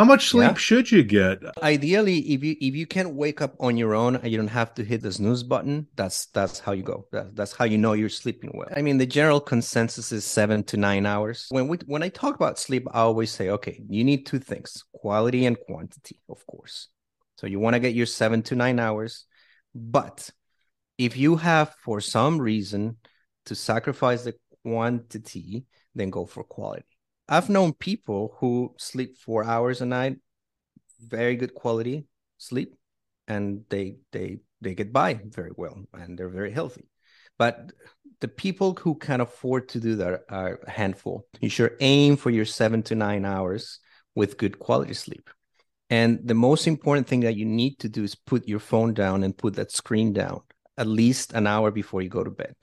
How much sleep yeah. should you get? Ideally, if you if you can't wake up on your own and you don't have to hit the snooze button, that's that's how you go. That, that's how you know you're sleeping well. I mean, the general consensus is seven to nine hours. When we when I talk about sleep, I always say, okay, you need two things: quality and quantity, of course. So you want to get your seven to nine hours, but if you have for some reason to sacrifice the quantity, then go for quality. I've known people who sleep four hours a night, very good quality sleep, and they they they get by very well and they're very healthy. But the people who can afford to do that are a handful. You should aim for your seven to nine hours with good quality sleep. And the most important thing that you need to do is put your phone down and put that screen down at least an hour before you go to bed.